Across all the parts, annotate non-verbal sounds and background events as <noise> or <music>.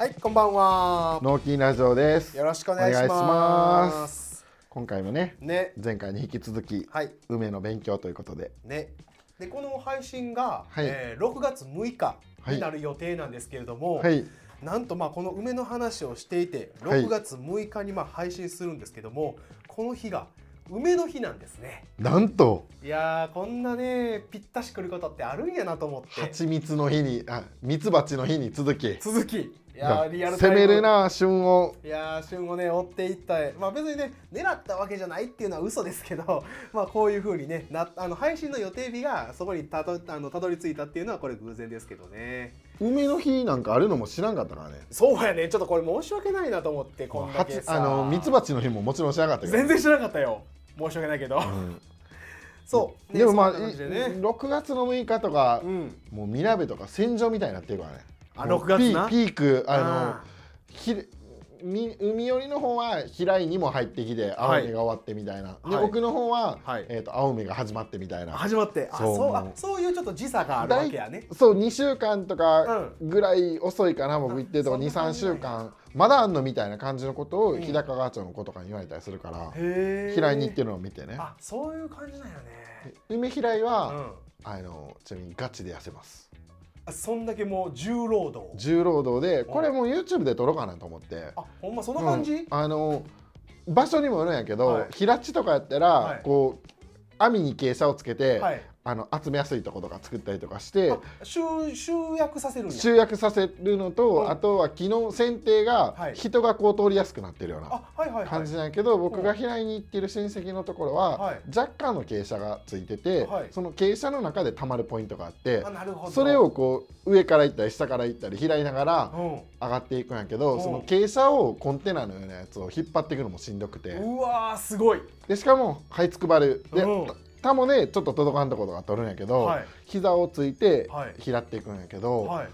はい、こんばんは。納金ラジオです。よろしくお願いします。今回もね、ね、前回に引き続き、はい、梅の勉強ということで、ね。で、この配信が、はいえー6月6日になる予定なんですけれども、はい、なんとまあこの梅の話をしていて、はい6月6日にまあ配信するんですけども、この日が梅の日なんですね。なんといやーこんなねぴったしくることってあるんやなと思って。蜂蜜の日に、あ、蜜蜂の日に続き、続き。いやーリアル攻ム。めるな旬を。いやー旬をね追っていったまあ別にね狙ったわけじゃないっていうのは嘘ですけど <laughs> まあこういう風にねなあの配信の予定日がそこにたどあのたどり着いたっていうのはこれ偶然ですけどね。梅の日なんかあるのも知らんかったからね。そうやね。ちょっとこれ申し訳ないなと思ってこんだけあの蜜蜂の日ももちろん知らなかったけど。全然知らなかったよ。申し訳ないけど、うん。<laughs> そう、ねでもまあ、でね。6月の6日とか、うん。もうみなべとか戦場みたいになってるからね。あもう6月なピークあのあひみ海寄りの方は平井にも入ってきて青梅が終わってみたいな、ではい。奥の方は、はい。えー、と青梅が始まってみたいな。始まってあそうそう。あそういうちょっと時差があるわけやね。そう2週間とかぐらい遅いかな、僕言ってるとあそんな23感じなんや週間まだあんのみたいな感じのことをうん日高川町の子とかに言われたりするから、へえ平井に行ってるのを見てね。あそういう感じなんやね。梅平井は、うん。あのちなみにガチで痩せます。あそんだけもう重労働。重労働でこれもう YouTube で撮ろうかなと思って。あほんまそんな感じ、うん。あの場所にもよるんやけど、はい。平地とかやったら、はい。こう網に傾斜をつけて、はいあの集めやすいところとか作ったりとかしてあ集集約させる集約させるのと、うん。あとは木の剪定がはい。人がこう通りやすくなってるような感じなんやけど、僕が平井に行ってる親戚のところは、はい。若干の傾斜がついてて、はい。その傾斜の中でたまるポイントがあってそれをこう上から行ったり下から行ったり開いながらうん。上がっていくんやけど、うん。その傾斜をコンテナのようなやつを引っ張っていくのもしんどくて。うわーすごい。でしかも這いつくばる。で、うんたもでちょっと届かんところが取るんやけど、はい。膝をついてはい。拾っていくんやけど、はい。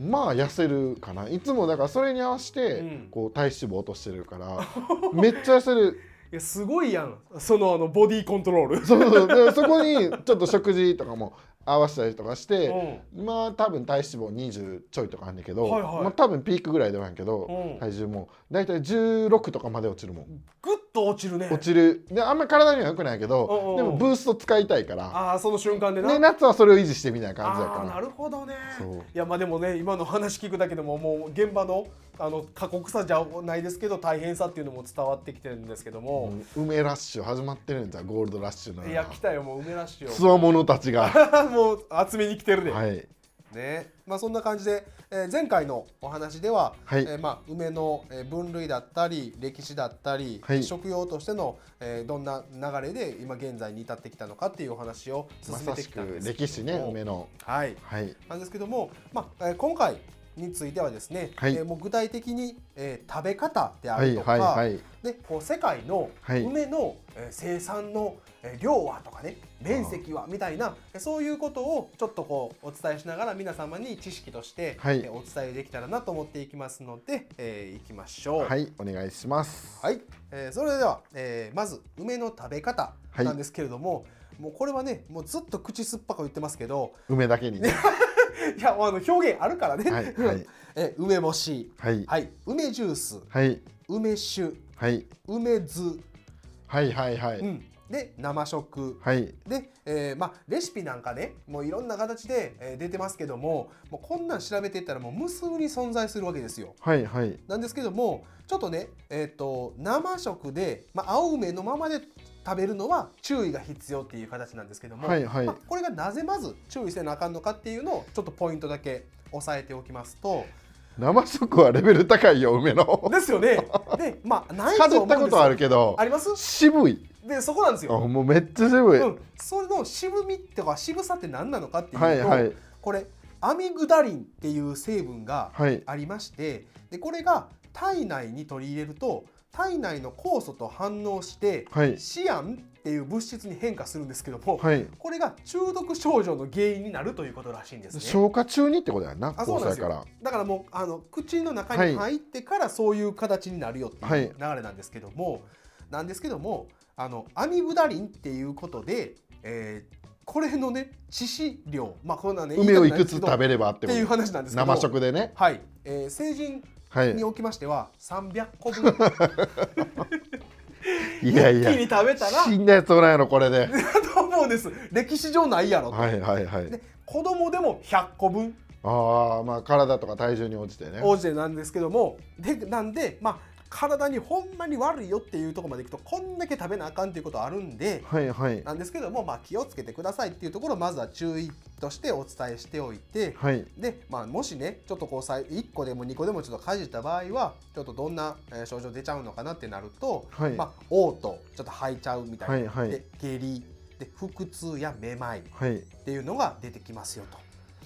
まあ痩せるかな。いつもだからそれに合わせて、うん。こう体脂肪落としてるからめっちゃ痩せる。<laughs> いやすごいやん。そのあのボディコントロール。そうそう。でそこにちょっと食事とかも合わせたりとかして、う今多分体脂肪20ちょいとかあんねんけど、はいはい。まあ、多分ピークぐらいではんやけど、うん。体重も大体16とかまで落ちるもん。ぐっと落ちるね。落ちる。であんまり体には良くないけど、うんうんでもブースト使いたいから。ああその瞬間でな。で夏はそれを維持してみたいな感じだから。るほどね。そう。いやまあでもね今の話聞くだけでももう現場のあの過酷さじゃないですけど大変さっていうのも伝わってきてるんですけども、うん梅ラッシュ始まってるんじゃゴールドラッシュのいや来たよもう梅ラッシつュわものたちがをもう集めに来てるで、はいね。まあそんな感じで、えー前回のお話では、はい。えーまあ梅のえー分類だったり歴史だったり、はい。食用としての、えーどんな流れで今現在に至ってきたのかっていうお話を進めてきたんです歴史ね梅の。はい。はい。なんですけども、まあ、えー今回についてはですね、はい。えーもう具体的に、えー食べ方であはいるとか、はいはいでこう世界のはい。梅の、えー生産の、えー量はとかね面積はみたいなえーそういうことをちょっとこうお伝えしながら皆様に知識として、はい。えーお伝えできたらなと思っていきますので、えーいきましょう。はいお願いします。はい、えーそれでは、えーまず梅の食べ方なんですけれども、もうこれはねもうずっと口酸っぱく言ってますけど梅だけにね <laughs> <laughs> いやあの表現あるからね、はいはい。<laughs> え梅干し、はい。はい、梅ジュース。はい。梅酒。はい。梅酢、はいはいはういん、で生食。はい。で、えーまあ、レシピなんかねもういろんな形で、えー出てますけどももうこんなん調べていったらもう無数に存在するわけですよ。はいはい。なんですけどもちょっとね、えー、と生食で、まあ、青梅のままで食べるのは注意が必要っていう形なんですけども、はいはい。まあ、これがなぜまず注意せなあかんのかっていうのをちょっとポイントだけ押さえておきますと生食はレベル高いよ梅の。ですよね。<laughs> でまあないと思ったことあるけどあります？渋い。でそこなんですあよ、もうめっちゃ渋い、うん、それの渋みってか渋さって何なのかっていうと、はいはい。これアミグダリンっていう成分がはいありましてでこれが体内に取り入れると体内の酵素と反応して、はい。シアンっていう物質に変化するんですけども、はい。これが中毒症状の原因になるということらしいんですね。消化中にってことやんなあそうなんですやから。よだからもうあの口の中に入ってからそういう形になるよっていうはい。流れなんですけども、なんですけどもあのアミブダリンっていうことで、えーこれのね致死量まあこんなね梅をいくつ食べべればっていう話なんですけど。生食でね。はい、えー成人はいにおきましては300個分いやいや。一気に食べたら死んだやつおらんやろこれで。<laughs> と思うんです。歴史上ないやろと、はいはいはいで子供でも100個分ああまあ体とか体重に応じてね。応じてなんですけども。でなんでまあ体にほんまに悪いよっていうところまでいくとこんだけ食べなあかんっていうことあるんではいはい。なんですけども、まあ、気をつけてくださいっていうところをまずは注意としてお伝えしておいてはい。で、まあ、もしねちょっとこうさい1個でも2個でもちょっとかじった場合はちょっとどんなえー症状出ちゃうのかなってなると、はい。まあ、嘔吐ちょっと吐いちゃうみたいな、はいはい。で下痢で腹痛やめまいっはい。ていうのが出てきますよと。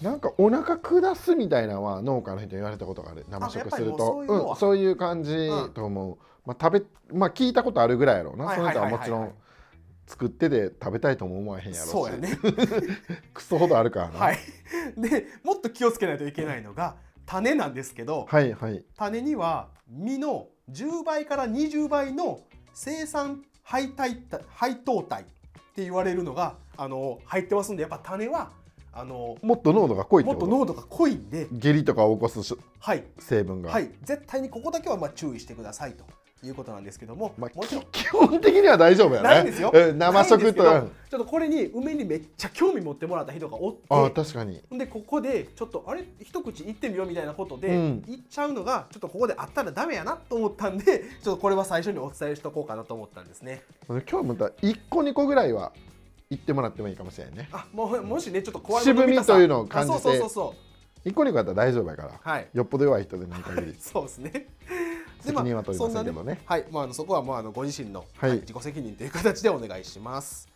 なんかお腹下すみたいなのは農家の人に言われたことがある。生食すると。うそういうのは。うん、そういう感じと思う、まあ食べまあ聞いたことあるぐらいやろうな、はいその人ははいはい。はいもちろん作ってで食べたいとも思わへんやろし。そうやね。<laughs> クソほどあるからな。はい、でもっと気をつけないといけないのが種なんですけど、はいはい。種には実の10倍から20倍の生産配体配糖体って言われるのがあの入ってますんでやっぱ種はあのもっと濃度が濃いもっこと？と濃度が濃いんで、下痢とかを起こすしはい。成分が、はい、絶対にここだけはまあ注意してくださいということなんですけども、まあ、もちろん。き基本的には大丈夫やね。ないんですよ。うん生食とちょっとこれに梅にめっちゃ興味持ってもらった人がおって。ああ確かに。でここでちょっとあれ一口いってみようみたいなことで、うん。言っちゃうのがちょっとここであったらダメやなと思ったんでちょっとこれは最初にお伝えしとこうかなと思ったんですね。今日また1個2個ぐらいは言ってもらってもいいかもしれんね。あもうもしねちょっと怖い渋みというのを感じて。あそうそうそうそう。1個2個やったら大丈夫やから。はい。よっぽど弱い人でない限り。<laughs> そうですね。責任は取りませんけどね。そんなはい、まああのそこはもうあのご自身の、はい。はい自己責任という形でお願いします。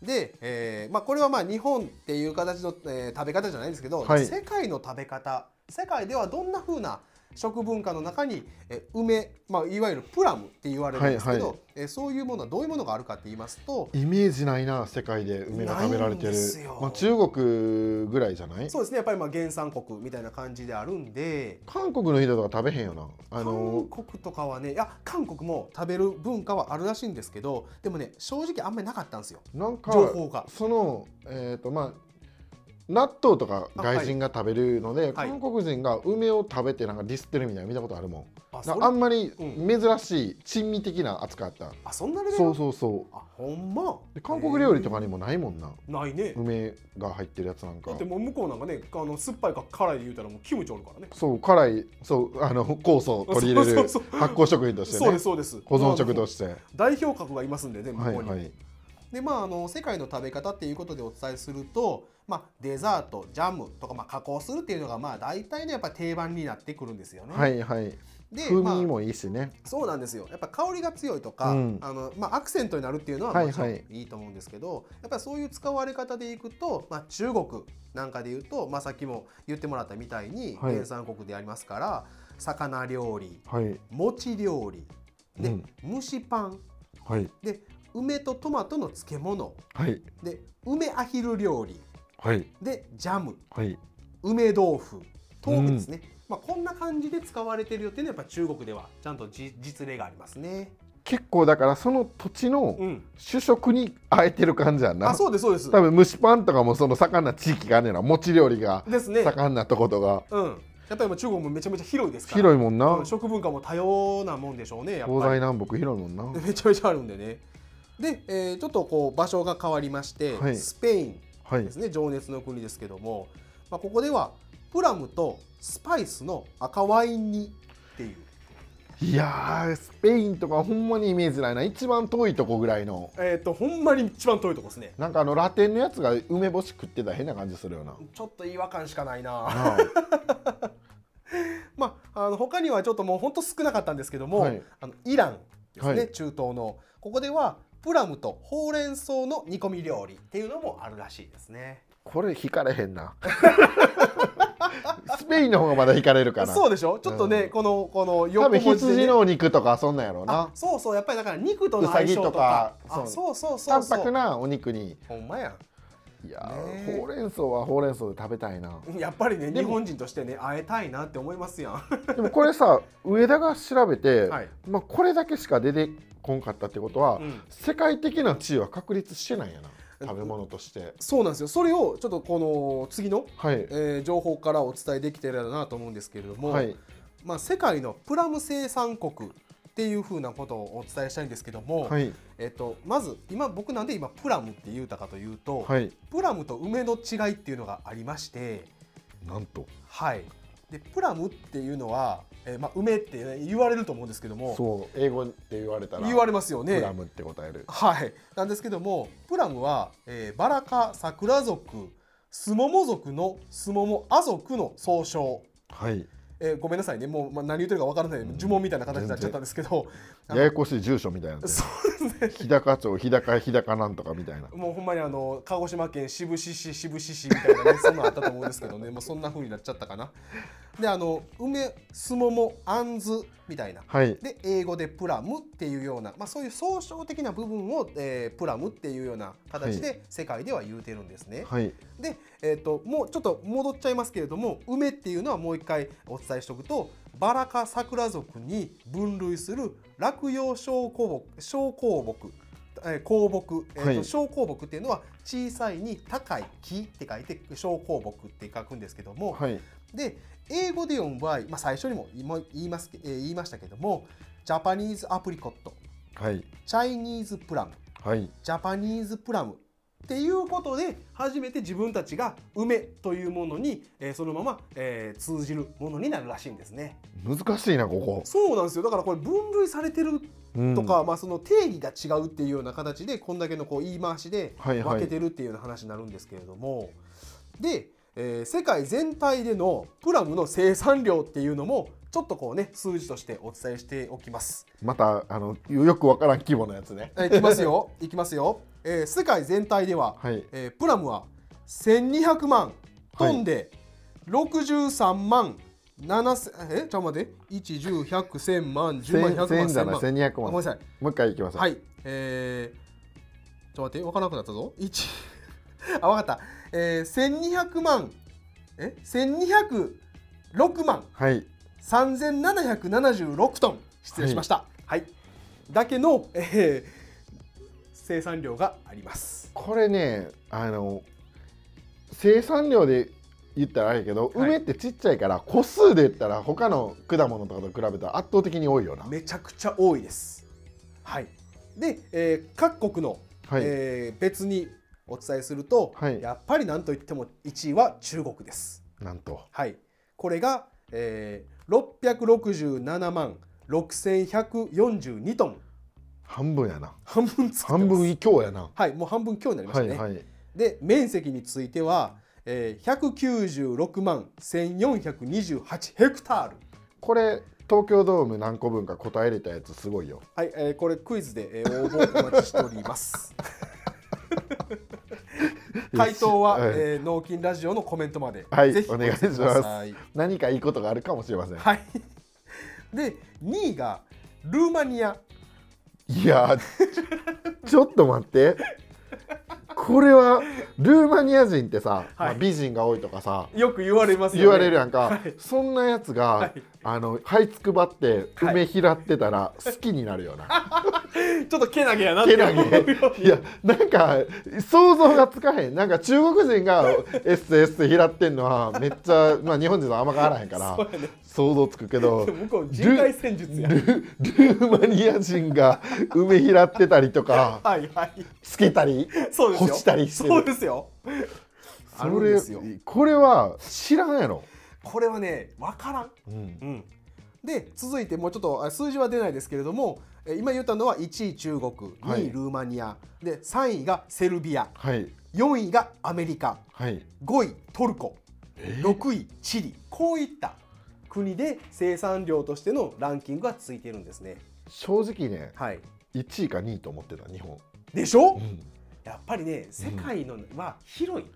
で、えーまあ、これはまあ日本っていう形の、えー食べ方じゃないんですけど、はい。世界の食べ方。世界ではどんな風な食文化の中に、えー梅、まあ、いわゆるプラムって言われるんですけど、はいはい。えーそういうものはどういうものがあるかって言いますとイメージないな世界で梅が食べられてる。まあ、中国ぐらいじゃない？そうですね。やっぱりまあ原産国みたいな感じであるんで韓国の人とか食べへんよな。あの韓国とかはねいや韓国も食べる文化はあるらしいんですけどでもね正直あんまりなかったんですよ。なんか情報が。そのえっ、とまあ納豆とか外人が食べるので、はい。韓国人が梅を食べてなんかディスってるみたいなの見たことあるもん。あなあんまりうん。珍しい珍味的な扱いあった、あそんなレベルそうそうそあほんま韓国料理とかにもないもんなえーないね梅が入ってるやつなんかだってもう向こうなんかねあの酸っぱいか辛いで言うたらもうキムチおるからねそう辛いそうあの酵素を取り入れる発酵食品としてそうでねすそうです保存食としして代表格がいますんでね向こうにも、はいはいでまああの世界の食べ方っていうことでお伝えするとまあデザートジャムとかまあ加工するっていうのがまあ大体ねやっぱ定番になってくるんですよね、はいはい。でまあ風味もいいしね、そうなんですよ。やっぱ香りが強いとか、うん。あのまあ、アクセントになるっていうのはもちろんはい。はいいいと思うんですけど、やっぱりそういう使われ方でいくと、まあ、中国なんかで言うと、まあ、さっきも言ってもらったみたいにはい。原産国でありますから、魚料理はい。餅料理で、うん。蒸しパンはい。で梅とトマトの漬物。はい。で梅アヒル料理。はい。でジャム。はい。梅豆腐。豆腐ですね、まあ、こんな感じで使われてるよっていうのはやっぱ中国ではちゃんとじ実例がありますね。結構だからその土地のうん、主食にあえてる感じやんな。あそうですそうです。多分蒸しパンとかもその盛んな地域があんねんな餅料理がですね。盛んなとことが。うん。やっぱり中国もめちゃめちゃ広いですから。広いもんな。うん食文化も多様なもんでしょうね。やっぱり。東西南北広いもんな。でめちゃめちゃあるんでね。で、えーちょっとこう場所が変わりまして、はい。スペインはい。ですね、情熱の国ですけども、まあ、ここではプラムとスパイスの赤ワイン煮っていう、いやースペインとかほんまにイメージないな。一番遠いとこぐらいの。えっ、とほんまに一番遠いとこですね。なんかあのラテンのやつが梅干し食ってたら変な感じするよな。ちょっと違和感しかないな。<laughs> まあ、あの他にはちょっともう本当少なかったんですけども、はい。あのイランですね、はい。中東の。ここではプラムとほうれん草の煮込み料理っていうのもあるらしいですね。これ引かれへんな。<laughs> スペインの方がまだ引かれるかな。そうでしょ？ちょっとね、うん。このこの多分横文字で、ね、羊のお肉とかそんなんやろうあなそうそうやっぱりだから肉との相性とか。とかそうそうそ淡うそう。白なお肉に。ほんまやいやほうれん草はほうれん草で食べたいな。やっぱりね日本人としてね会えたいなって思いますやん。<laughs> でもこれさ上田が調べて、はい。まあ、これだけしか出てこんかったってことは、うん。世界的な地位は確立してないんやな。食べ物として。そうなんですよ。それをちょっとこの次の、はい。えー情報からお伝えできてるなと思うんですけれども、はい。まあ、世界のプラム生産国っていうふうなことをお伝えしたいんですけども、はい。えっと、まず今僕なんで今プラムって言うたかというと、はい。プラムと梅の違いっていうのがありまして、なんと。はい、でプラムっていうのは、えーまあ、梅って、ね、言われると思うんですけどもそう英語って言われたら言われますよね。プラ。ムって答える。はい、なんですけどもプラムは、えーバラ科桜属スモモ属のスモモア属の総称、はいえーごめんなさいね。もう、まあ、何言ってるか分からない。呪文みたいな形になっちゃったんですけど、ややこしい住所みたいなそうですね。日高町日高日高なんとかみたいな。もうほんまにあの鹿児島県志布志市志布志市みたいなね <laughs> そんなのあったと思うんですけどね。もうそんな風になっちゃったかな。であの梅すももあんずみたいな。はい。で英語でプラムっていうような、まあ、そういう総称的な部分を、えープラムっていうような形で世界では言うてるんですね。はい。で、えー、ともうちょっと戻っちゃいますけれども梅っていうのはもう一回お伝えしておくとバラ科桜属に分類する落葉小香木小香木えー香木、えーとはい。小香木っていうのは小さいに高い木って書いて小香木って書くんですけども、はい。で英語で読む場合、まあ、最初にも言いも言います、えー言いましたけどもジャパニーズアプリコットはい。チャイニーズプラムはい。ジャパニーズプラムっていうことで初めて自分たちが梅というものに、えーそのまま、えー通じるものになるらしいんですね。難しいなここ、そうなんですよ。だからこれ分類されてるうん。とか、まあ、その定義が違うっていうような形でこんだけのこう言い回しではいはい。分けてるっていうような話になるんですけれども、で、えー世界全体でのプラムの生産量っていうのもちょっとこうね数字としてお伝えしておきます。またあのよくわからん規模のやつね。えーいきますよ。いきますよ、えー世界全体では、はい。えープラムは1200万トンで63万7000えちょっと待って。110100100万10万100 1000万1000じゃない万。1200万。あごめんなさい。もう一回いきますはい。えー、ちょっと待って。分からなくなったぞ。1 <laughs> あ分かった、えー、1200万え？1206万はい。3776トン。失礼しました。はい、だけの、えー生産量があります。これねあの生産量で言ったらあれやけど、はい。梅ってちっちゃいから個数で言ったら他の果物とかと比べたら圧倒的に多いよな。めちゃくちゃ多いです。はい。で、えー各国の、はい、えー別にお伝えすると、はい。やっぱり何といっても1位は中国です。なんと。はい。これが、えー、667万6142トン。半分やな。半分半分以強やな。はい。もう半分強になりましたね、はいはい。で面積については、えー、196万1428ヘクタール。これ東京ドーム何個分か答えれたやつすごいよ。はい、えー、これクイズで、えー、応募お待ちしております <laughs> <laughs> 回答は、はい。えー、脳筋ラジオのコメントまで、はいぜひお願いします。何かいいことがあるかもしれません、はい。で2位がルーマニア。いやちょっと待って。これはルーマニア人ってさ、まあ美人が多いとかさよく言われますよね。言われるやんか、はい。そんなやつが、はいあの這いつくばって梅拾ってたら好きになるよな、<laughs> ちょっとけなげやなけなげ。いやなんか想像がつかへん。なんか中国人がエッセエッセ拾ってんのはめっちゃ、まあ、日本人とあんま変わらへんから想像つくけど向こう人海戦術や。ルルーマニア人が梅拾ってたりとかはいはい。つけたりそうですよ。干したりしてる。そうですよ。それこれは知らんやろ、これはね分からん。うん。うん、で続いてもうちょっとあ数字は出ないですけれどもえー今言ったのは1位中国2はい。位ルーマニア、で3位がセルビアはい。4位がアメリカはい。5位トルコえ？6位チリ。こういった国で生産量としてのランキングがついてるんですね。正直ねはい、1位か2位と思ってた日本、でしょ、うん。やっぱりね世界のは広い、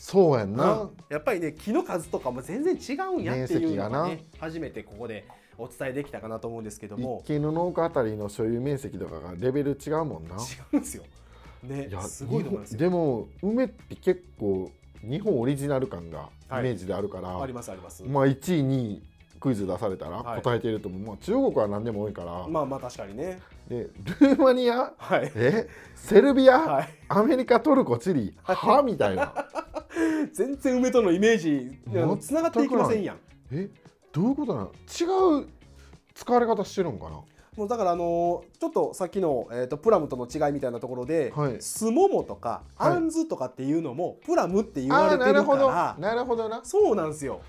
そうやんな、やっぱりね木の数とかも全然違うんやっていうのが面ね初めてここでお伝えできたかなと思うんですけども一軒の農家あたりの所有面積とかがレベル違うもんな違うんですよ。ねいやすごいと思いますよ。でも梅って結構日本オリジナル感がはいイメージであるから、ありますあります。まあ1位2位クイズ出されたらはい答えてると思う、まあ、中国は何でも多いから、まあまあ確かにね。でルーマニア？はい。え？セルビア、はい。アメリカトルコチリ？はい。は？みたいな。<laughs> 全然梅とのイメージつながっていきませんやん。え？どういうことなの？違う使われ方してるんかな？もうだからあのーちょっとさっきの、えー、とプラムとの違いみたいなところで、はい。スモモとかはい。アンズとかっていうのもプラムって言わああれてるかなるほど。ら、なるほどな。そうなんですよ。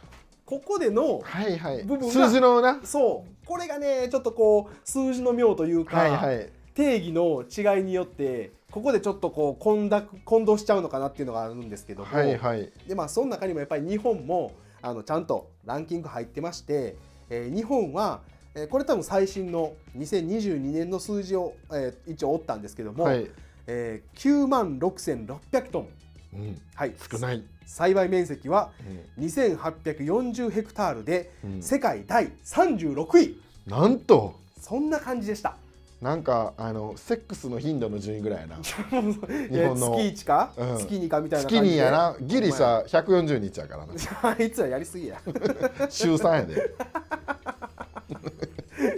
ここでのはいはい。部分が数字のな。そうこれがねちょっとこう数字の妙というか、はいはい。定義の違いによってここでちょっとこう混濁混同しちゃうのかなっていうのがあるんですけども、はいはい。でまあその中にもやっぱり日本もあのちゃんとランキング入ってまして、えー日本は、えーこれ多分最新の2022年の数字を、えー一応追ったんですけども、はい、えー9万6600トン、うん、はい、少ない、栽培面積はうん。2840ヘクタールでうん。世界第36位。なんと。そんな感じでした。なんかあのセックスの頻度の順位ぐらいやな。<laughs> 日本の。月1か、うん。月2かみたいな感じで。月にやな。ギリシャ140日やからな。<laughs> あいつはやりすぎや。<laughs> 週3やで、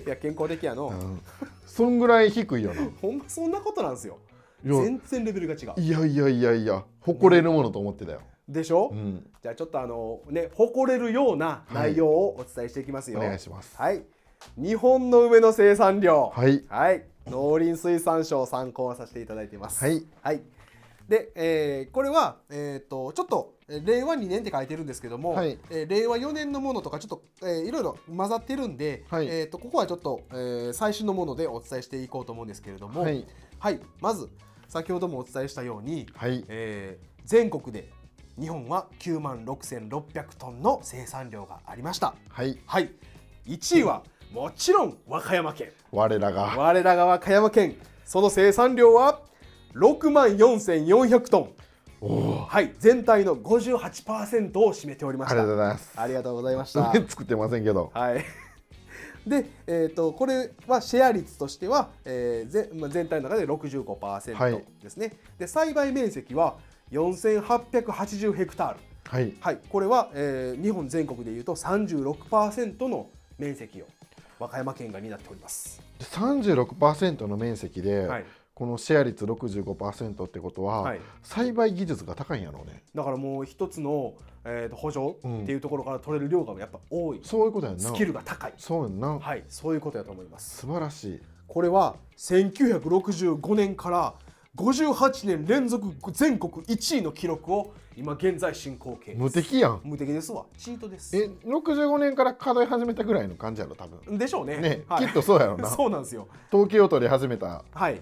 いや健康的やの、うん、そんぐらい低いよな。ほんまそんなことなんですよ全然レベルが違う。いやいやいやいや誇れるものと思ってたよ、でしょ、うん、じゃあちょっとあのね誇れるような内容をお伝えしていきますよ。お願いします。はい。日本の梅の生産量。はい。はい。農林水産省を参考させていただいてます。はい。はい。で、えーこれは、えー、とちょっとえー令和2年って書いてるんですけども、はい。えー令和4年のものとかちょっと、えーいろいろ混ざってるんで、はい。えー、とここはちょっと、えー最新のものでお伝えしていこうと思うんですけれども、はい。はい、まず先ほどもお伝えしたように、はいえー全国で日本は9万6600トンの生産量がありました。はいはい、1位はもちろん和歌山県。我らが我らが和歌山県、その生産量は6万4400トン。はい、全体の58%を占めておりまありがとうした。ございますありがとうございました。<laughs> 作ってませんけどはい。で、えー、とこれはシェア率としては、えーぜまあ、全体の中ではい。65%ですね、で栽培面積は4880ヘクタール、はい。はい、これは、えー日本全国でいうと36%の面積を和歌山県が担っております。36%の面積で、はいこのシェア率65%ってことは、はい。栽培技術が高いんやろうね。だからもう一つの、えー、と補助っていうところから取れる量がやっぱ多い、そういうことやんな。スキルが高い、そうやんな、はい、そういうことやと思います。素晴らしい。これは1965年から58年連続全国1位の記録を今現在進行形。無敵やん。無敵ですわ。チートです。え65年から数え始めたぐらいの感じやろ多分。でしょうね。ね、はい。きっとそうやろな。<laughs> そうなんですよ。統計を取り始めた。はい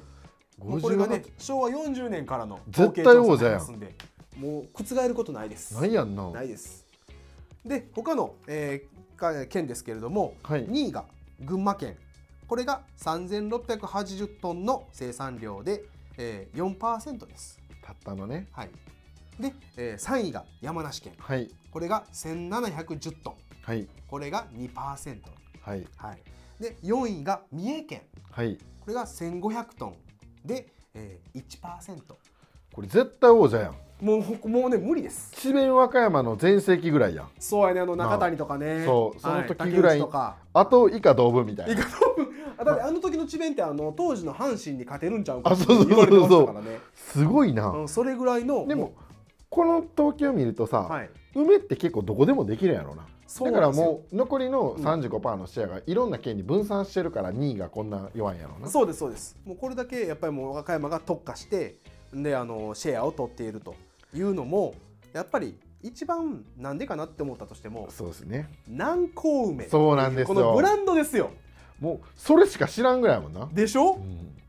もうこれがね昭和40年からの統計調査になりますんでもう覆ることないですないやんなないですで他の、えーか県ですけれども、はい2位が群馬県これが3680トンの生産量で、えー、4%ですたったのねはい。で、えー、3位が山梨県。はいこれが1710トン。はいこれが2%。はいはい。で、4位が三重県。はいこれが1500トン。で、えー、1%。これ絶対王者やんもう、もうね、無理です。智弁和歌山の全盛期ぐらいやんそうやね、あの中谷とかね。そうそのはい時ぐらい竹内とか。あと以下同文みたいないかとあだってあの時の智弁ってあの当時の阪神に勝てるんちゃうかってあそうそうそうそう言われてましたからね。すごいな、うん、それぐらいのでもこの統計を見るとさ、はい、梅って結構どこでもできるやろうだからもう残りのうん35%のシェアがいろんな県に分散してるから2位がこんな弱いんやろな。そうですそうです。もうこれだけやっぱりもう和歌山が特化してであのシェアを取っているというのもやっぱり一番なんでかなって思ったとしてもそうですね。南高梅。そうなんですよ。このブランドですよ。もうそれしか知らんぐらいやもんな、でしょ？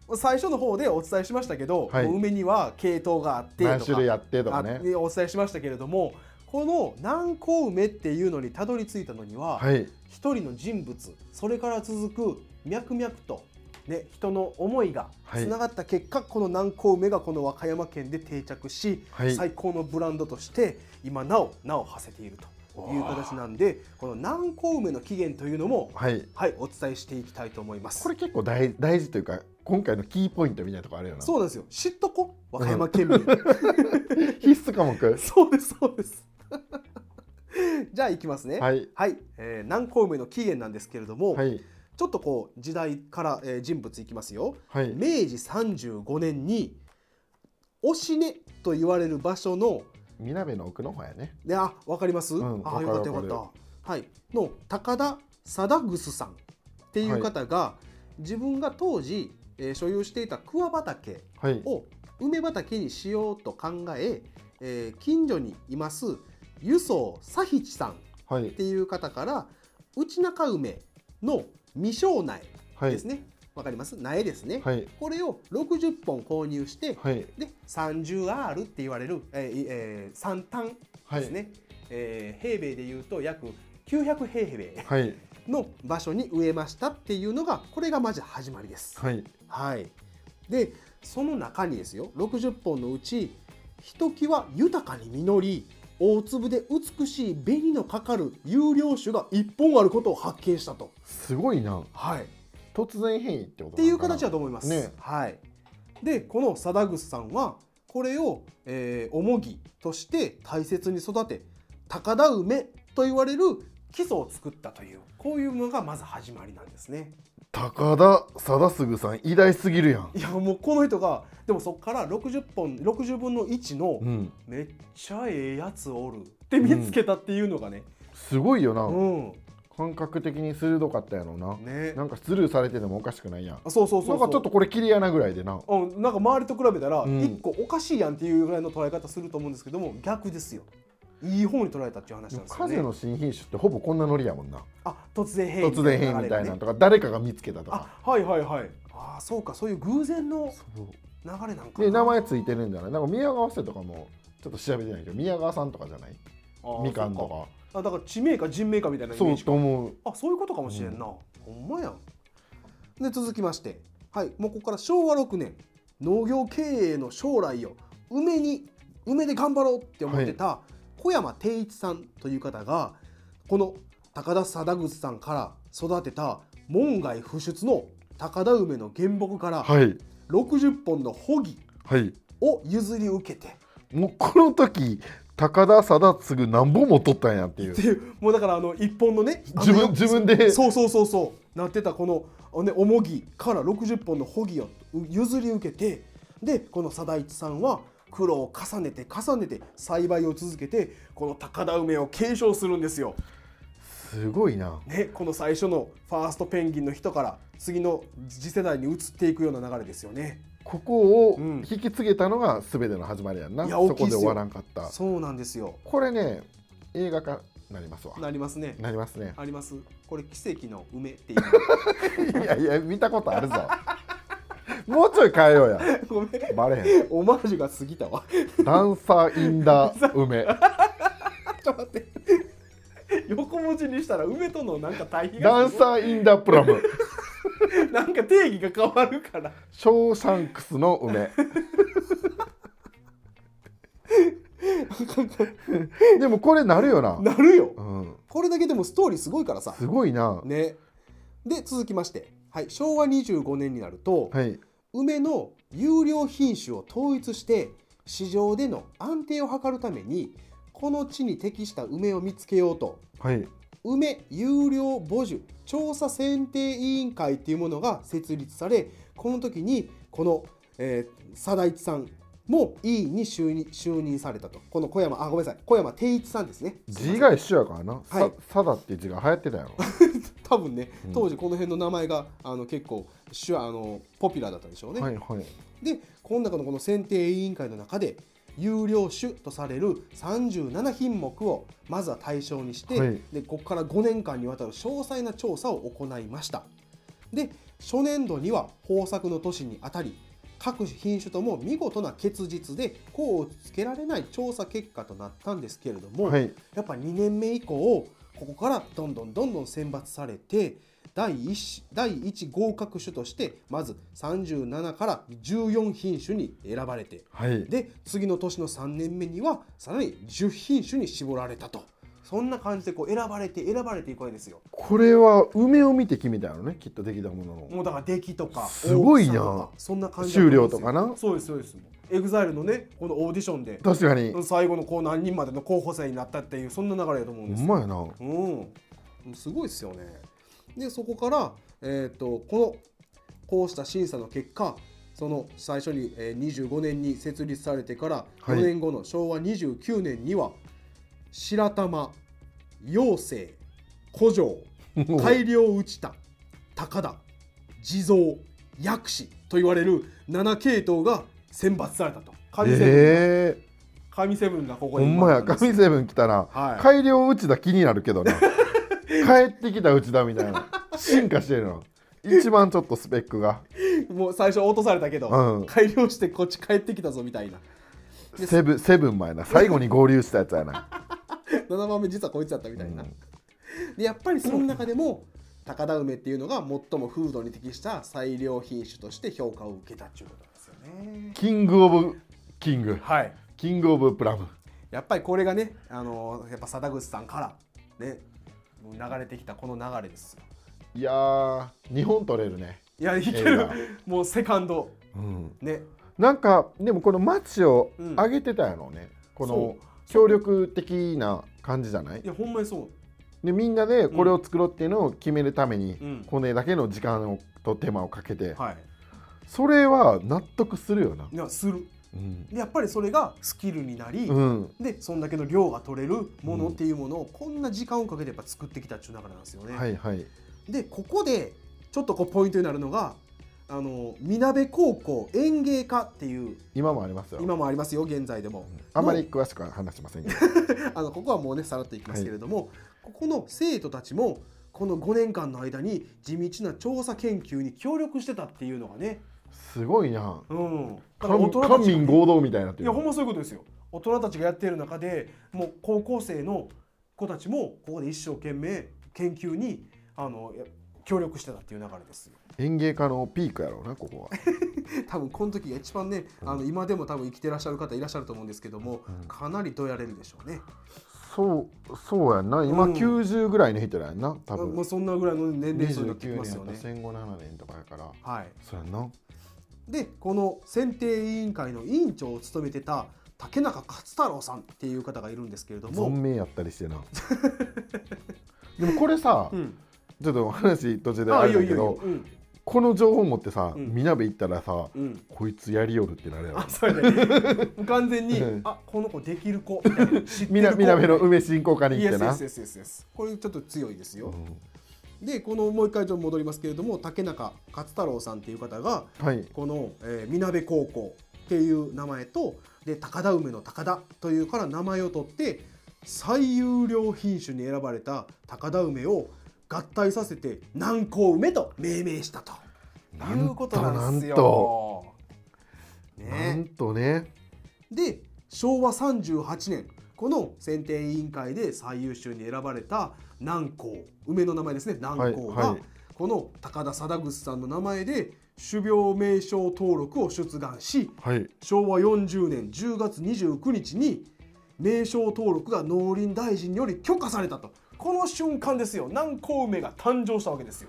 う、ん。最初の方でお伝えしましたけど、はい。梅には系統があってとか。何種類あってとかね。あお伝えしましたけれどもこの南高梅っていうのにたどり着いたのには、はい。一人の人物それから続く脈々と、ね、人の思いがはい。つながった結果、この南高梅がこの和歌山県で定着し、はい。最高のブランドとして今なお名を馳せているという形なんでこの南高梅の起源というのも、はい。はい、お伝えしていきたいと思います。これ結構大大事というか今回のキーポイントみたいなとこあるよな。そうなんですよ。知っとこ？和歌山県民。<laughs> 必須科目？そうですそうです <laughs> じゃあいきますね。はい。はい、えー南高梅の起源なんですけれども、はい。ちょっとこう時代から、えー人物いきますよ。はい。明治35年に押根と言われる場所のみなべの奥の方やね。であわかります、うんあよかったよかっわかはい、の高田貞楠さんっていう方が、自分が当時、えー所有していた桑畑はい。を梅畑にしようと考ええー近所にいます輸送佐吉さんっはい。ていう方から内中梅の未生苗はい。ですね、わかります？苗ですね、はい。これを60本購入して、はい。で 30R って言われる、えーえー、3単はい。ですね、えー平米でいうと約900平米はい。の場所に植えましたっていうのがこれがまず始まりです。はい。はい、でその中にですよ。60本のうちひときわ豊かに実り大粒で美しい紅のかかる有料種が1本あることを発見したと。すごいな。はい、突然変異ってことっていう形だと思います？ね。はい、でこの貞楠さんはこれを、えー、おもぎとして大切に育て高田梅と言われる基礎を作ったというこういうのがまず始まりなんですね。高田貞嗣さん偉大すぎるやん。いやもうこの人がでもそこから60本60分の1のうん。めっちゃええやつおるって見つけたっていうのがね、すごいよな、うん。感覚的に鋭かったやろうな。ね。なんかスルーされててもおかしくないやん。あそうそうそうなんかちょっとこれ切り穴ぐらいでな。うん、なんか周りと比べたらうん。1個おかしいやんっていうぐらいの捉え方すると思うんですけども逆ですよいい方に捉えたっていう話なんですよね。風の新品種ってほぼこんなノリやもんな。あ突然変異突然変異みたいなのとか誰かが見つけたとか。あはいはいはい。あそうかそういう偶然のそう流れなんかな。で名前ついてるんじゃない？なんか宮川瀬とかもちょっと調べてないけど宮川さんとかじゃない？みかんとそうか。あだから地名か人名かみたいなイメそうージと思う。あそういうことかもしれんな、ほんまや。んで続きまして。はい。もうここから昭和6年。農業経営の将来を梅に梅で頑張ろうって思ってた小山定一さんという方がこの高田貞口さんから育てた門外不出の高田梅の原木からはい。60本の穂木はい。を譲り受けてもうこの時高田貞嗣何本も取ったんやっていう。っていうもうだからあの一本のね自分よ自分で。そうそうそうそうなってたこの、ね、おもぎから60本の穂木を譲り受けてでこの貞一さんは苦労を重ねて重ねて栽培を続けてこの高田梅を継承するんですよ。すごいなね、この最初のファーストペンギンの人から次の次世代に移っていくような流れですよね。ここをうん引き継げたのが全ての始まりやんないやそこです終わらんかったそうなんですよ。これね映画化なりますわなりますね。なりますねあります。これ奇跡の梅っていう。<laughs> いやいや見たことあるぞもうちょい変えようやごめん。バレへんオマージュが過ぎたわ。ダンサーインダ梅ちょっと待って。横文字にしたら梅とのなんか対比がダンサーインダプラムなんか定義が変わるから。ショーシャンクスの梅でもこれなるよな、なるよ。うん、これだけでもストーリーすごいからさ。すごいな、ね。で続きまして、はい、昭和25年になると、はい梅の有料品種を統一して市場での安定を図るためにこの地に適した梅を見つけようと。はい。梅有料母樹調査選定委員会っていうものが設立されこの時にこの、えー、貞一さんも委員に就任就任されたと。この小山あごめんなさい。小山定一さんですね。字が一緒やからな、はい。さサダっていう字が流行ってたやろ。<laughs> 多分ねうん。当時この辺の名前があの結構しゅあのポピュラーだったでしょうね、はいはい。でこの中のこの選定委員会の中で有料種とされる37品目をまずは対象にして、はい。でここから5年間にわたる詳細な調査を行いました。で初年度には豊作の年にあたり各品種とも見事な結実で甲をつけられない調査結果となったんですけれども、はい。やっぱ2年目以降ここからどんどんどんどん選抜されて第 1, 第1合格種としてまず37から14品種に選ばれてはい。で次の年の3年目にはさらに10品種に絞られたとそんな感じでこう選ばれて選ばれていくわけですよ。これは梅を見て決めたやろねきっとできたもののもうだから出来とかすごいな。そんな感じ終了とかな？そうですそうです。エグザイルのねこのオーディションで確かに。最後のこう何人までの候補生になったっていうそんな流れだと思うんですよ。ほんまやな。うん、すごいですよね。でそこから、えー、とこのこうした審査の結果その最初に、えー25年に設立されてからはい。4年後の昭和29年には白玉陽生古城改良内田高田地蔵薬師と言われる7系統が選抜されたと。神セブン、ええ。神セブンがここほにんまや。神セブン来たら、はい。改良内田気になるけどな。<laughs> 帰ってきた内田みたいな。進化してるの。一番ちょっとスペックが。もう最初落とされたけど、うん。改良してこっち帰ってきたぞみたいな。でセブンセブン前な。最後に合流したやつやな7番目実はこいつだったみたいな、うん。でやっぱりその中でも高田梅っていうのが最も風土に適した最良品種として評価を受けたっていうことなんですよね。キングオブキング。はい。キングオブプラム。やっぱりこれがねあのやっぱ貞口さんからね流れてきたこの流れですよ。いやー日本取れるね、いやいけ映る画。もうセカンド。うん、ね。なんかでもこの街をうん。上げてたやろね、このそう。協力的な感じじゃない？いやほんまにそう。でみんなでこれを作ろうっていうのを決めるために、うん。これだけの時間をと手間をかけて、はい。それは納得するよな。いやする。うん。でやっぱりそれがスキルになり、うん。でそんだけの量が取れるものっていうものをこんな時間をかけてやっぱ作ってきたっていう流れなんですよね。はいはい。でここでちょっとこうポイントになるのがあのみなべ高校園芸科っていう今もありますよ。今もありますよ現在でも。あんまり詳しくは話しませんけど。<laughs> あのここはもうねさらっといきますけれども、ここの生徒たちもこの5年間の間に地道な調査研究に協力してたっていうのがね、すごいな。うん、官大人た官ちが民合同みたいになってる。いやほんまそういうことですよ大人たちがやっている中でもう高校生の子たちもここで一生懸命研究にあのや協力してたっていう流れですよ園芸家のピークやろうなここは。<laughs> 多分この時が一番ねあの今でも多分生きてらっしゃる方いらっしゃると思うんですけども、うんかなりどやれるでしょうねそうそうやんな。今うん90ぐらいの人やんな。多分もう。そんなぐらいの年齢層になってき29ますよね戦後7年とかやから。はいそうやんな。でこの選定委員会の委員長を務めてた竹中勝太郎さんっていう方がいるんですけれども、存命やったりしてな。<laughs> でもこれさ、うん、ちょっと話途中でああいいよいいれだけど、この情報持ってさ、うん。みなべ行ったらさ、うん。こいつやりよるってなるやろ。あ。それで <laughs> 完全にうん。あこの子できる子みなべの梅振興課に行ってな。これちょっと強いですよ、うん。でこのもう一回ちょっと戻りますけれども竹中勝太郎さんっていう方がはい。この、えー、みなべ高校っていう名前とで高田梅の高田というから名前を取って最優良品種に選ばれた高田梅を合体させて南高梅と命名したとなんということなんですよ。なんね、とね。で昭和38年この選定委員会で最優秀に選ばれた南高梅の名前ですね南高が、この高田貞口さんの名前で種苗名称登録を出願しはい。昭和40年10月29日に名称登録が農林大臣により許可されたとこの瞬間ですよ。南高梅が誕生したわけですよ。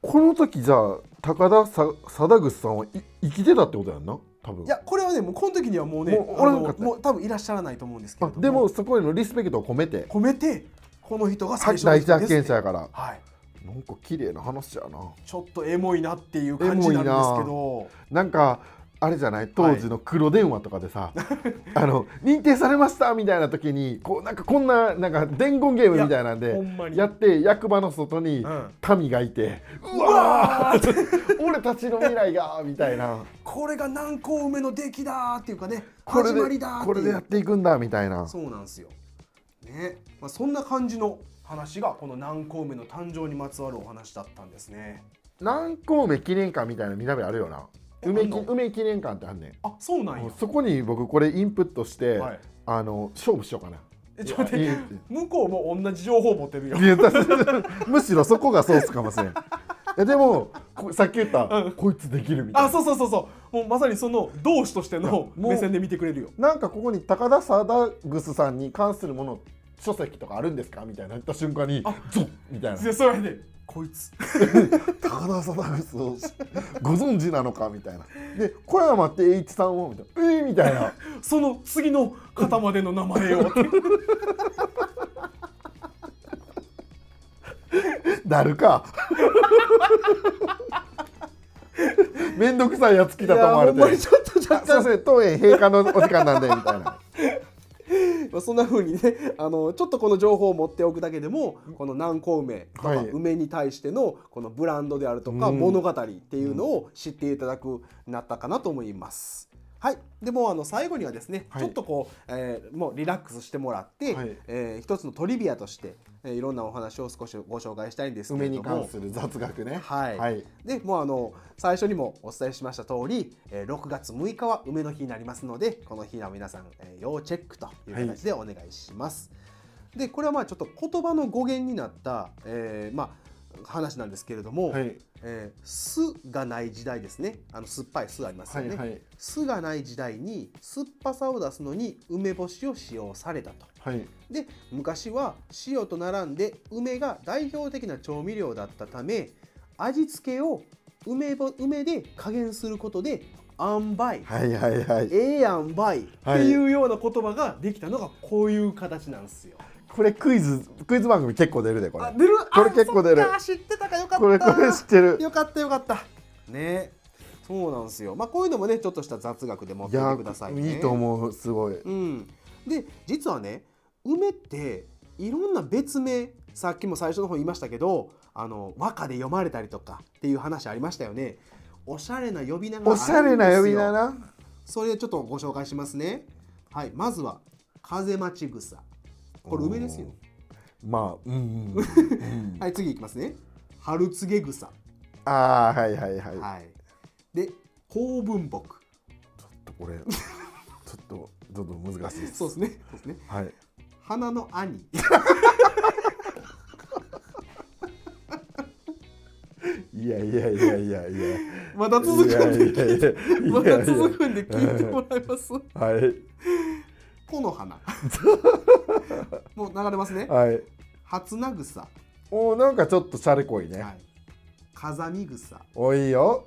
この時じゃあ高田さ貞口さんはい生きてたってことやんな？多分。いやこれはねもうこの時にはもうねもうもう多分いらっしゃらないと思うんですけれどでもそこへのリスペクトを込めて、込めてこの人がは最初の第一発人です見者やから。はい。なんか綺麗な話やな。ちょっとエモいなっていう感じなんですけど。なんかあれじゃない？当時の黒電話とかでさ、<laughs> あの認定されましたみたいな時にこうなんかこんななんか伝言ゲームみたいなんでいやって役場の外にうん。民がいて、うわー俺たちの未来がみたいな。これが南高梅の出来だーっていうかね始まりでだこれでやっていくんだみたいな。そうなんですよ。ね、まあ、そんな感じの話がこの南高梅の誕生にまつわるお話だったんですね。南高梅記念館みたいなみなべあるよな梅き梅記念館ってあんねん。あ、そうなんや。そこに僕これインプットして、はい。あの勝負しようかな。え、ちょっと待って、向こうも同じ情報持ってるよ。<laughs> むしろそこがソースかもしれん。いやでもこさっき言った、こいつできるみたいあ、なそうそうそうそう。もうまさにその同志としての目線で見てくれるよ。なんかここに高田貞楠さんに関するもの書籍とかあるんですか？みたいな言った瞬間にあゾッみたいな。いや、それで、こいつ。<laughs> 高田貞楠をご存知なのか？みたいな。で小山定一さんをみたいな。えー、みたいな。<laughs> その次の方までの名前を。<laughs> なるか。めんどくさいやつ来たと思われて。すいません当園閉館のお時間なんでみたいな。いまあそんな風にね <laughs> あのちょっとこの情報を持っておくだけでもこの南高梅とかはい。梅に対してのこのブランドであるとかうん。物語っていうのを知っていただくなったかなと思います。はい、でもあの最後にはですね、はい。ちょっとこう、えーもうリラックスしてもらって、はい。えー一つのトリビアとして、えーいろんなお話を少しご紹介したいんですけれ梅ども。に関する雑学ね。はい。はい。でもうあの最初にもお伝えしました通り、えー6月6日は梅の日になりますのでこの日は皆さん、えー要チェックという形でお願いします。でこれはまあちょっと言葉の語源になった、えーまあ話なんですけれども、はい。えー酢がない時代ですね。あの酸っぱい酢ありますよね、はいはい。酢がない時代に酸っぱさを出すのに梅干しを使用されたと。はい。で昔は塩と並んで梅が代表的な調味料だったため味付けを梅ぼ梅で加減することで塩梅、はいはいはい。ええやんばいっていうような言葉ができたのがこういう形なんですよ。これクイズクイズ番組結構出るでこれ。あ出る？これ結構出る。知ってたかよかった。これこれ知ってる。よかったよかった。ね。そうなんですよ。まあこういうのもねちょっとした雑学で持っててくださいね。いいと思うすごい。うん、で実はね梅っていろんな別名さっきも最初の方言いましたけどあの和歌で読まれたりとかっていう話ありましたよね。おしゃれな呼び名がおしゃれな呼び名な。それちょっとご紹介しますね。はいまずは風待ち草これ梅ですよ。まあうんうん、うん、はい次いきますね。春告げ草。ああはいはいはい、はい。で公文木。ちょっとこれ <laughs> ちょっとちょっと難しいです。そうですね。そうですね。はい。花の兄。いやいやいやいやいや。まだ続くんでいやいやいや。まだ続くんで聞いてもらいます。はい木の花。<laughs> もう流れますね。はい。初菜草、おーなんかちょっとシャレこいね、はい、風見草。おいよ。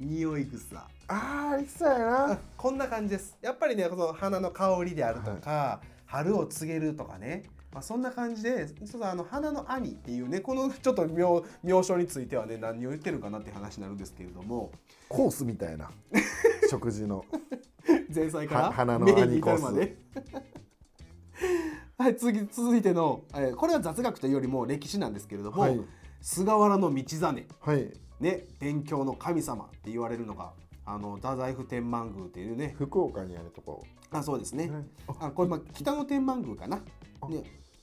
匂い草。あーありそうやな。<laughs> こんな感じです。やっぱりねこの花の香りであるとか、春を告げるとかね、まあ、そんな感じでちょっとあの花の兄っていうねこのちょっと名名称についてはね何を言ってるかなって話になるんですけれども。コースみたいな <laughs> 食事の。<laughs> 前菜から？は花のメインに兄コまで？<laughs> はい次続いての、えーこれは雑学というよりも歴史なんですけれども、はい。菅原道真。はい。ね勉強の神様って言われるのがあの太宰府天満宮っていうね。福岡にあるとこ。あそうですね、はい。あこれまあ北の天満宮かな、ね、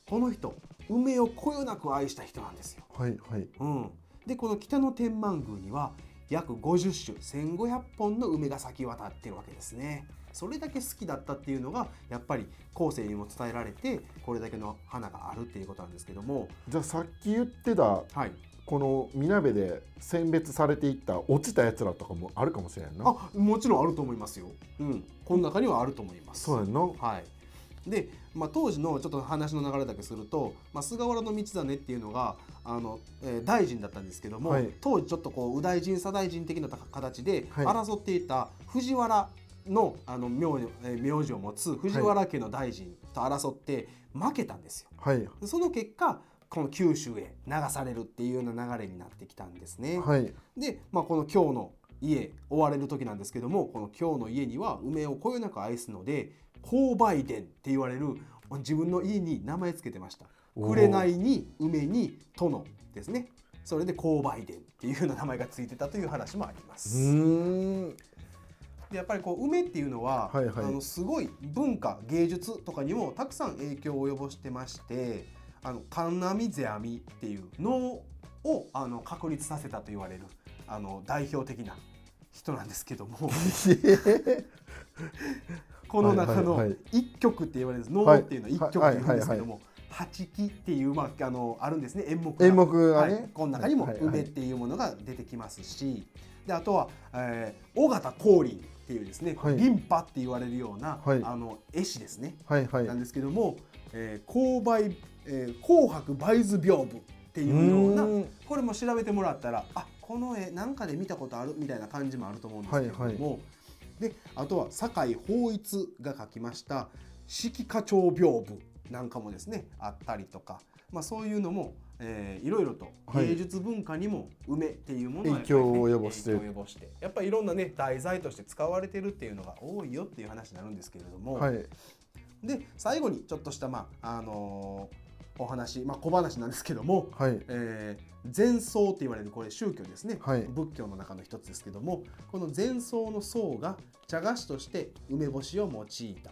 この人梅をこよなく愛した人なんですよ。はいはい。うん、でこの北の天満宮には約50種1500本の梅が咲き渡ってるわけですね。それだけ好きだったっていうのがやっぱり後世にも伝えられてこれだけの花があるっていうことなんですけども、じゃあさっき言ってたはい、このみなべで選別されていった落ちたやつらとかもあるかもしれんなあもちろんあると思いますよ。うん、この中にはあると思います。そうやんなはい、で、まあ、当時のちょっと話の流れだけすると、まあ、菅原道真っていうのがあの、えー大臣だったんですけども、はい。当時ちょっとこう右大臣左大臣的な形ではい。争っていた藤原のあの名名字を持つ藤原家の大臣と争って負けたんですよ。はい。でその結果この九州へ流されるっていうような流れになってきたんですね。はい。で、まあ、この今日の家追われる時なんですけどもこの今日の家には梅をこよなく愛すので購買殿って言われる自分の家に名前つけてました。紅に梅に殿ですね。それで購買殿っていうような名前がついてたという話もありまうす、でやっぱりこう梅っていうのは、はいはい。あのすごい文化芸術とかにもたくさん影響を及ぼしてましてあの神波世阿弥っていうのをあの確立させたと言われるあの代表的な人なんですけどもこの中のはいはいはい。一曲って言われるんです。はい。能っていうのは一曲って言うんですけども八木っていう、まあ、あのあるんですね。演目が。演目がね。はい。この中にもはいはいはい。梅っていうものが出てきますし。であとは、えー、尾形光琳っていうですね、はい。リンパって言われるような、はい。あの絵師ですね、はいはい。なんですけども、えー、紅梅、えー紅白梅図屏風っていうようなこれも調べてもらったらあこの絵なんかで見たことあるみたいな感じもあると思うんですけれども、はいであとは酒井法一が書きました「四季花鳥屏風」なんかもですねあったりとか、まあ、そういうのも、えーいろいろとはい。芸術文化にも梅っていうものはやっぱりね影響を及ぼして。る影響を及ぼして。やっぱりいろんなね題材として使われてるっていうのが多いよっていう話になるんですけれども、はい。で最後にちょっとした、まああのーお話、まあ、小話なんですけども、はい。えー禅僧って言われるこれ宗教ですね、はい。仏教の中の一つですけどもこの禅僧の僧が茶菓子として梅干しを用いた。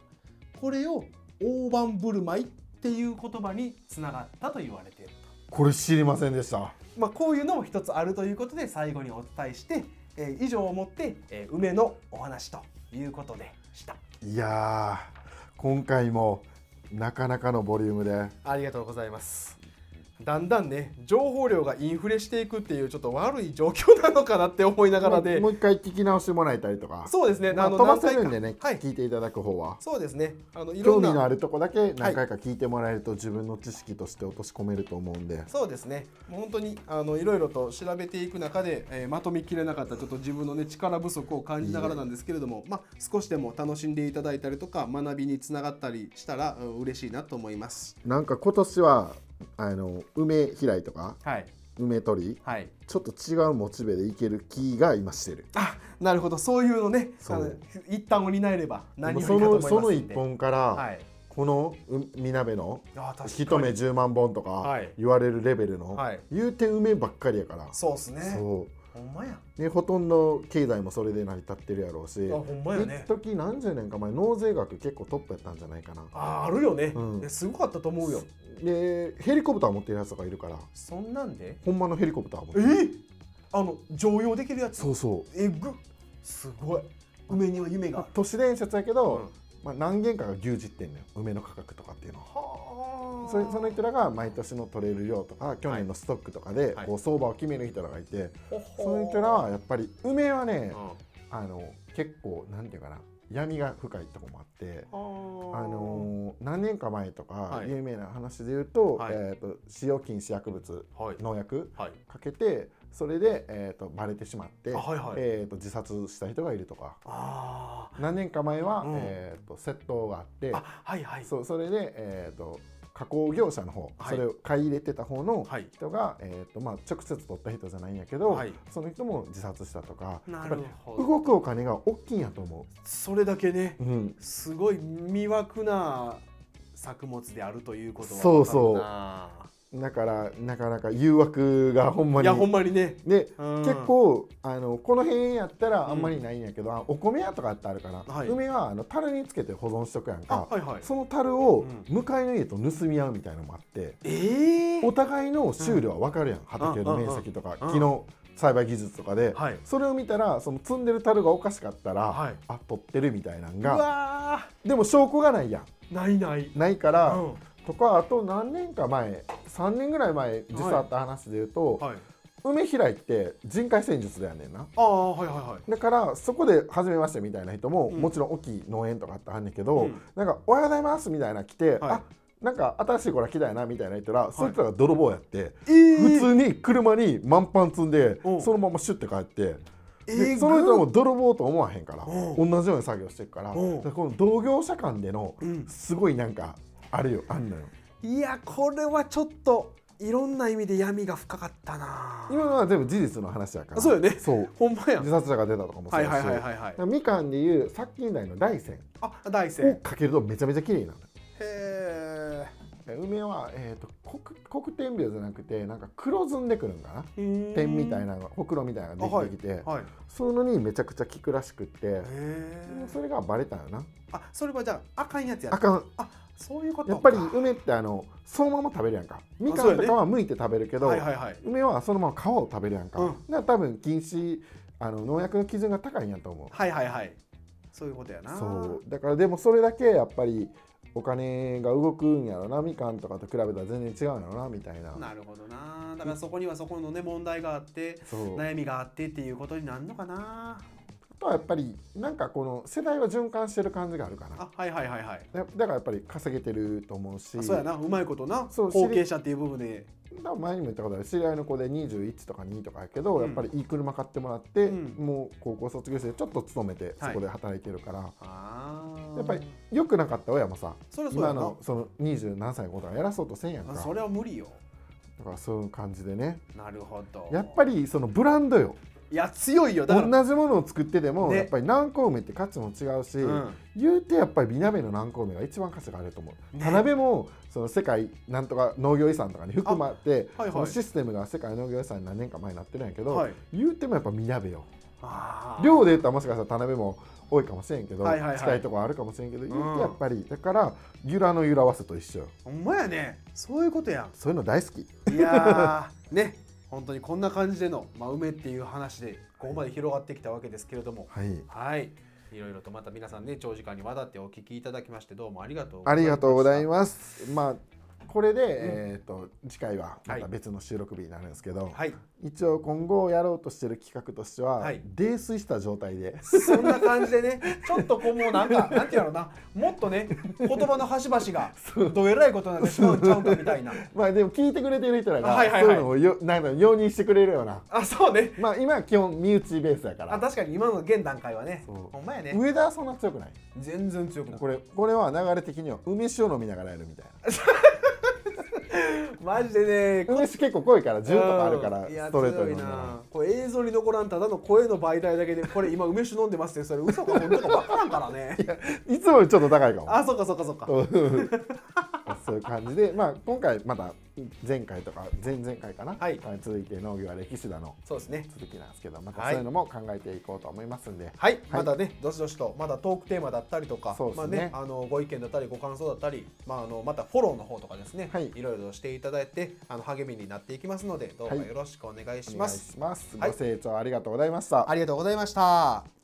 これを大盤振る舞いっていう言葉につながったと言われていると。これ知りませんでした。まあ、こういうのも一つあるということで最後にお伝えして、えー以上をもって、えー梅のお話ということでした。いやー今回もなかなかのボリュームでありがとうございます。だんだんね情報量がインフレしていくっていうちょっと悪い状況なのかなって思いながらで。もう一回聞き直してもらえたりとか。そうですね、まあ、飛ばせるん何でね、はい。聞いていただく方は。そうですね。あの興味のあるとこだけ何回か聞いてもらえると自分の知識として落とし込めると思うんで、そうですね。もう本当にあのいろいろと調べていく中で、えーまとめきれなかったちょっと自分のね力不足を感じながらなんですけれどもまあ少しでも楽しんでいただいたりとか学びにつながったりしたら、うん嬉しいなと思います。なんか今年はあの梅開いとかはい。梅取りはい。ちょっと違うモチベでいける気が今してる。あなるほど。そういうのね。その一旦を担えればで何よりかと思いますのその一本から、はい。このうみなべの一目10万本とかはい。言われるレベルの、はい。言うて梅ばっかりやから。そうですね。そほんまや。うでほとんど経済もそれで成り立ってるやろうしあほんまやね。一時何十年か前納税額結構トップやったんじゃないかな。ああるよね、うん。えすごかったと思うよ。でヘリコプター持ってるやつとかいるから。そんなんで？ほんまのヘリコプター持ってえ？るあの常用できるやつ？そうそう。えぐっ。すごい。梅には夢が都市伝説やけど、うん。まあ、何軒かが牛耳ってんのよ。梅の価格とかっていうのは。はあそれその人らが毎年の取れる量とか去年のストックとかではい。こう相場を決める人らがいて、ほほその人らはやっぱり梅はねうん。あの結構なんていうかな闇が深いとこもあって。あのー何年か前とかはい。有名な話で言うと,、はい。えー、と使用禁止薬物はい。農薬はい。かけてそれで、えー、とバレてしまって、えー、と自殺した人がいるとか。あ何年か前は、うん。えー、と窃盗があってーあはいはい。そうそれで、えー、と加工業者の方、はい。それを買い入れてた方のはい。人が、えーとまあ、直接取った人じゃないんやけど、はい。その人も自殺したとか。なるほど。動くお金が大きいんやと思それだけねう。うん。すごい魅惑な作物であるということはそうそうだからなかなか誘惑がほんまに。いやほんまにね。で、うん。結構あのこの辺やったらあんまりないんやけど、あお米屋とかってあるから、はい。梅はあの樽につけて保存しとくやんか、あはいはい。その樽をう向かいの家と盗み合うみたいなのもあって、ええお互いの収量は分かるやん、畑の面積とか、うん。木の栽培技術とかで、はい。それを見たらその積んでる樽がおかしかったら、はい。あ取ってるみたいなんうがわでも証拠がないやん。ーないない。ないから、うんとかあと何年か前3年ぐらい前実はあった話で言うと、はい。梅開いって人海戦術でやねんな。ああはいはいはい。だからそこで初めましてみたいな人も、うん。もちろん大きい農園とかあってあんねんけど、うん。なんか「おはようございます」みたいな来て、はい。あなんか新しい子ら来たやなみたいな人ら、そいつらが泥棒やって、えー。普通に車に満帆積んで、うん。そのままシュッて帰って。その人らも泥棒と思わへんから、う同じように作業してるから、この同業者間でのうん。すごいなんかあるよあんのよ。いやこれはちょっといろんな意味で闇が深かったな。今のは全部事実の話やから。あそうよね。そう。ほんまや。自殺者が出たとかもそうやし、はいはいはいはいはい。みかんでいう殺菌剤の大山あ大を山かけるとめちゃめちゃ綺麗になるへ梅は、えー、と黒黒点病じゃなくてなんか黒ずんでくるんかな？え点みたいなほくろみたいなのができてきて、はい。そういうのにめちゃくちゃ効くらしくって、それがバレたよな。あそれはじゃああかんやつやあかん。あそういうことやっぱり梅ってあのそのまま食べるやんか。みかんとかは剥いて食べるけど、はいはいはい。梅はそのまま皮を食べるやんか、うん。だから多分禁止あの農薬の基準が高いんやと思う。はいはいはい。そういうことやな。そう。だからでもそれだけやっぱりお金が動くんやろな。みかんとかと比べたら全然違うんやろなみたいな。なるほどな。だからそこにはそこのね問題があって悩みがあってっていうことになるのかな。あとはやっぱりなんかこの世代は循環してる感じがあるかな。あはいはいはいはい。だだからやっぱり稼げてると思うし。あそうやな。うまいことな。そう後継者っていう部分で。前にも言ったことある。知り合いの子で21とか2とかやけど、うんやっぱりいい車買ってもらって、うんもう高校卒業してちょっと勤めてそこで働いてるから、あー。やっぱり良くなかった親もさ今そりゃそうやな。のその20何歳の子とかやらそうとせんやんか。あそれは無理よ。だからそういう感じでね。なるほど。やっぱりそのブランドよいや強いよ。同じものを作ってでも、ね。やっぱり南高梅って価値も違うし、うん。言うてやっぱり美鍋の南高梅が一番価値があると思う、ね。田辺もその世界なんとか農業遺産とかに含まって、はいはい。そのシステムが世界農業遺産に何年か前になってるんやけど、はい。言うてもやっぱ美鍋よ。あー。量で言ったらもしかしたら田辺も多いかもしれんけど、はいはいはい。近いところあるかもしれんけど、言ううんてやっぱりだから由良の由良わせと一緒よ。ほんまやね。そういうことやん。そういうの大好き。いやー。<laughs> ね本当にこんな感じでの、まあ、梅っていう話でここまで広がってきたわけですけれども。はい。はい。いろいろとまた皆さんね長時間にわたってお聞きいただきましてどうもありがとうござあいました。りがとうございます。まあこれで、えー、と次回はまはい。た別の収録日になるんですけど、はい。一応今後やろうとしてる企画としては、はい。泥酔した状態で。そんな感じでねちょっとこうもうなんか <laughs> なんていうのなもっとね言葉の端々がどえらいことになってしまうんちゃうかみたいな。まあでも聞いてくれてる人らが、はいはいはい。そういうのをよなんだろう容認してくれるような。あそうね。まあ今は基本身内ベースやから。あ確かに今の現段階はねほんまやね。上田はそんな強くない。全然強くない。これこれは流れ的には梅酒を飲みながらやるみたいな <laughs> <laughs> マジでね梅酒結構濃いから10とかあるからストレートに。な。これ映像に残らんただの声の媒体だけでこれ今梅酒飲んでますってそれ嘘か本当か分からんからね。いつもよりちょっと高いかも。あそっかそっかそっかそういう感じで、まあ、今回また前回とか前々回かな、はい。続いて農業は歴史だのそうですね。続きなんですけどまたはい。そういうのも考えていこうと思いますんで、はい、まだねどしどしとまだトークテーマだったりとかそうですね。まあねあのご意見だったりご感想だったりまああのまたフォローの方とかですね、はい。いろいろしていただいてあの励みになっていきますのでどうぞはい。よろしくお願いします、します、はい。ご清聴ありがとうございました。ありがとうございました